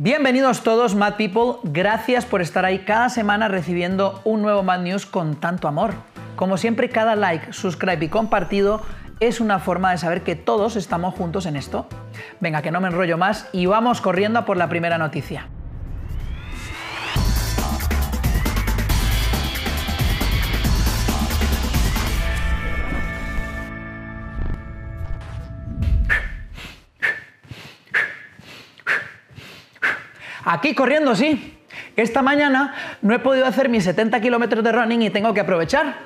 Bienvenidos todos, Mad People. Gracias por estar ahí cada semana recibiendo un nuevo Mad News con tanto amor. Como siempre, cada like, subscribe y compartido es una forma de saber que todos estamos juntos en esto. Venga, que no me enrollo más y vamos corriendo a por la primera noticia. Aquí corriendo, sí. Esta mañana no he podido hacer mis 70 kilómetros de running y tengo que aprovechar.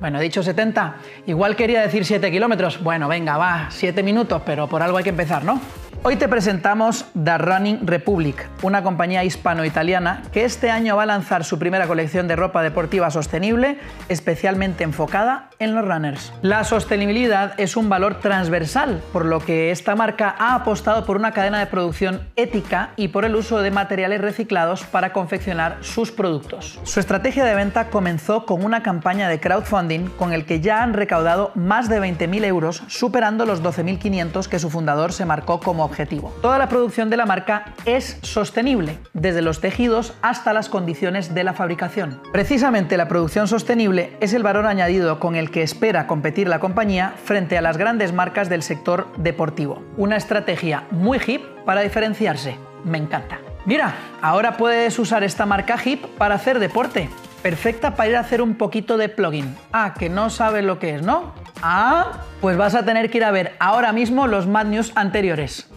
Bueno, he dicho 70. Igual quería decir 7 kilómetros. Bueno, venga, va, 7 minutos, pero por algo hay que empezar, ¿no? Hoy te presentamos The Running Republic, una compañía hispano-italiana que este año va a lanzar su primera colección de ropa deportiva sostenible, especialmente enfocada en los runners. La sostenibilidad es un valor transversal, por lo que esta marca ha apostado por una cadena de producción ética y por el uso de materiales reciclados para confeccionar sus productos. Su estrategia de venta comenzó con una campaña de crowdfunding con el que ya han recaudado más de 20.000 euros, superando los 12.500 que su fundador se marcó como Toda la producción de la marca es sostenible, desde los tejidos hasta las condiciones de la fabricación. Precisamente la producción sostenible es el valor añadido con el que espera competir la compañía frente a las grandes marcas del sector deportivo. Una estrategia muy hip para diferenciarse. Me encanta. Mira, ahora puedes usar esta marca hip para hacer deporte. Perfecta para ir a hacer un poquito de plugin. Ah, que no sabes lo que es, ¿no? Ah, pues vas a tener que ir a ver ahora mismo los Mad News anteriores.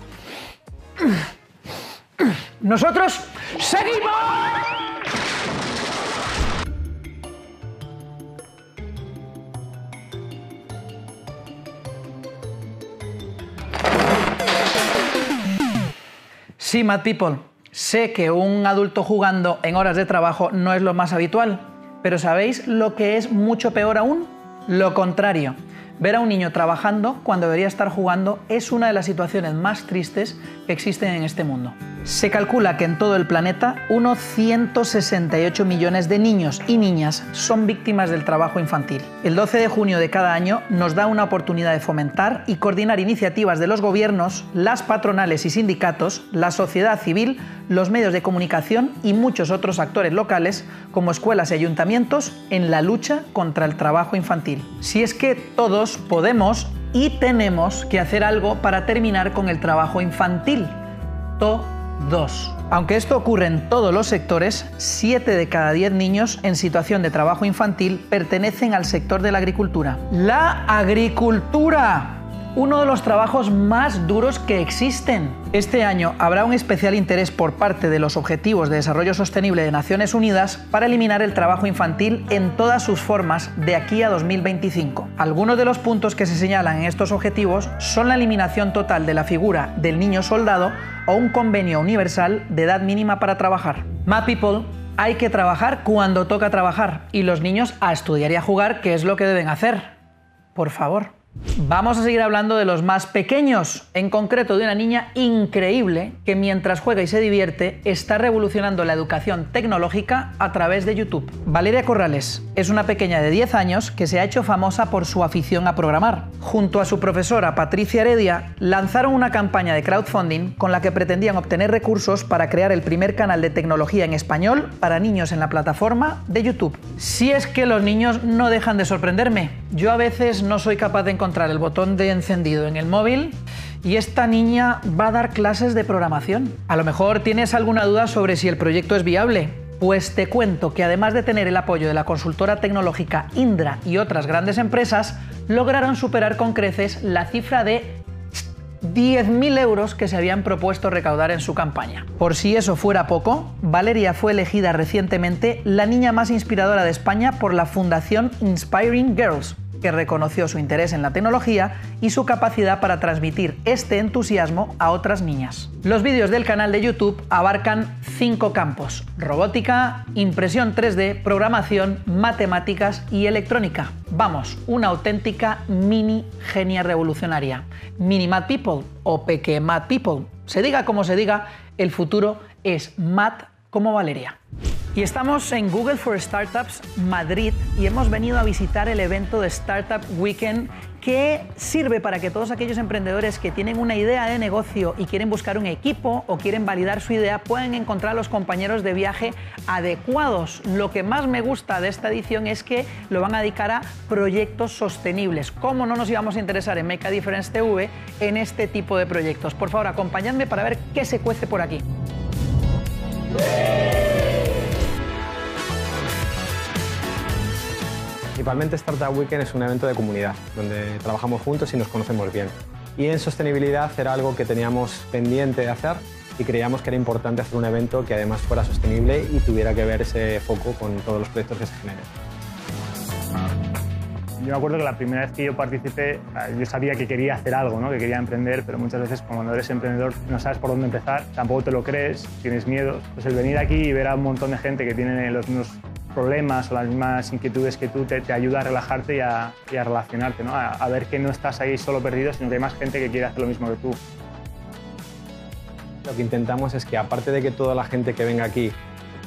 Nosotros seguimos. Sí, Mad People, sé que un adulto jugando en horas de trabajo no es lo más habitual, pero ¿sabéis lo que es mucho peor aún? Lo contrario. Ver a un niño trabajando cuando debería estar jugando es una de las situaciones más tristes que existen en este mundo. Se calcula que en todo el planeta unos 168 millones de niños y niñas son víctimas del trabajo infantil. El 12 de junio de cada año nos da una oportunidad de fomentar y coordinar iniciativas de los gobiernos, las patronales y sindicatos, la sociedad civil, los medios de comunicación y muchos otros actores locales como escuelas y ayuntamientos en la lucha contra el trabajo infantil. Si es que todos podemos y tenemos que hacer algo para terminar con el trabajo infantil. Todos. Aunque esto ocurre en todos los sectores, 7 de cada 10 niños en situación de trabajo infantil pertenecen al sector de la agricultura. La agricultura uno de los trabajos más duros que existen. Este año habrá un especial interés por parte de los Objetivos de Desarrollo Sostenible de Naciones Unidas para eliminar el trabajo infantil en todas sus formas de aquí a 2025. Algunos de los puntos que se señalan en estos objetivos son la eliminación total de la figura del niño soldado o un convenio universal de edad mínima para trabajar. Mad People hay que trabajar cuando toca trabajar y los niños a estudiar y a jugar, que es lo que deben hacer. Por favor. Vamos a seguir hablando de los más pequeños, en concreto de una niña increíble que mientras juega y se divierte está revolucionando la educación tecnológica a través de YouTube. Valeria Corrales es una pequeña de 10 años que se ha hecho famosa por su afición a programar. Junto a su profesora Patricia Heredia lanzaron una campaña de crowdfunding con la que pretendían obtener recursos para crear el primer canal de tecnología en español para niños en la plataforma de YouTube. Si es que los niños no dejan de sorprenderme, yo a veces no soy capaz de encontrar encontrar el botón de encendido en el móvil y esta niña va a dar clases de programación. A lo mejor tienes alguna duda sobre si el proyecto es viable. Pues te cuento que además de tener el apoyo de la consultora tecnológica Indra y otras grandes empresas, lograron superar con creces la cifra de 10.000 euros que se habían propuesto recaudar en su campaña. Por si eso fuera poco, Valeria fue elegida recientemente la niña más inspiradora de España por la Fundación Inspiring Girls, que reconoció su interés en la tecnología y su capacidad para transmitir este entusiasmo a otras niñas. Los vídeos del canal de YouTube abarcan cinco campos, robótica, impresión 3D, programación, matemáticas y electrónica. Vamos, una auténtica mini genia revolucionaria. Mini Mad People o Peque Mad People. Se diga como se diga, el futuro es Mad como Valeria. Y estamos en Google for Startups Madrid y hemos venido a visitar el evento de Startup Weekend que sirve para que todos aquellos emprendedores que tienen una idea de negocio y quieren buscar un equipo o quieren validar su idea puedan encontrar los compañeros de viaje adecuados. Lo que más me gusta de esta edición es que lo van a dedicar a proyectos sostenibles. ¿Cómo no nos íbamos a interesar en Make a Difference TV en este tipo de proyectos? Por favor, acompañadme para ver qué se cuece por aquí. Principalmente Startup Weekend es un evento de comunidad, donde trabajamos juntos y nos conocemos bien. Y en sostenibilidad era algo que teníamos pendiente de hacer y creíamos que era importante hacer un evento que además fuera sostenible y tuviera que ver ese foco con todos los proyectos que se generen. Yo me acuerdo que la primera vez que yo participé, yo sabía que quería hacer algo, que quería emprender, pero muchas veces cuando eres emprendedor no sabes por dónde empezar, tampoco te lo crees, tienes miedos. Pues el venir aquí y ver a un montón de gente que tiene los problemas o las mismas inquietudes que tú te, ayuda a relajarte y a, relacionarte, ¿no? A, ver que no estás ahí solo perdido, sino que hay más gente que quiere hacer lo mismo que tú. Lo que intentamos es que aparte de que toda la gente que venga aquí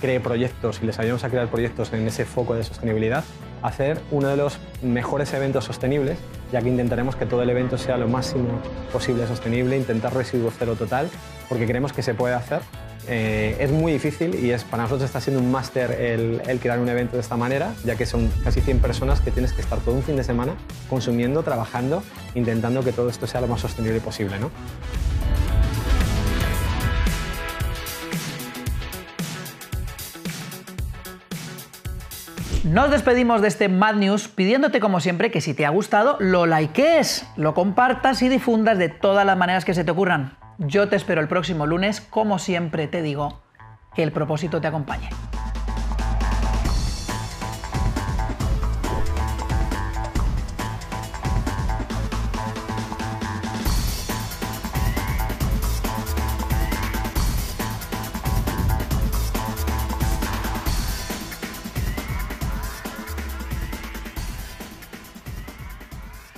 cree proyectos y les ayudemos a crear proyectos en ese foco de sostenibilidad, hacer uno de los mejores eventos sostenibles, ya que intentaremos que todo el evento sea lo máximo posible sostenible, intentar residuo cero total, porque creemos que se puede hacer eh, es muy difícil y es, para nosotros está siendo un máster el, crear un evento de esta manera, ya que son casi 100 personas que tienes que estar todo un fin de semana consumiendo, trabajando, intentando que todo esto sea lo más sostenible posible. ¿no? Nos despedimos de este Mad News pidiéndote como siempre que si te ha gustado lo likees, lo compartas y difundas de todas las maneras que se te ocurran. Yo te espero el próximo lunes, como siempre te digo, que el propósito te acompañe.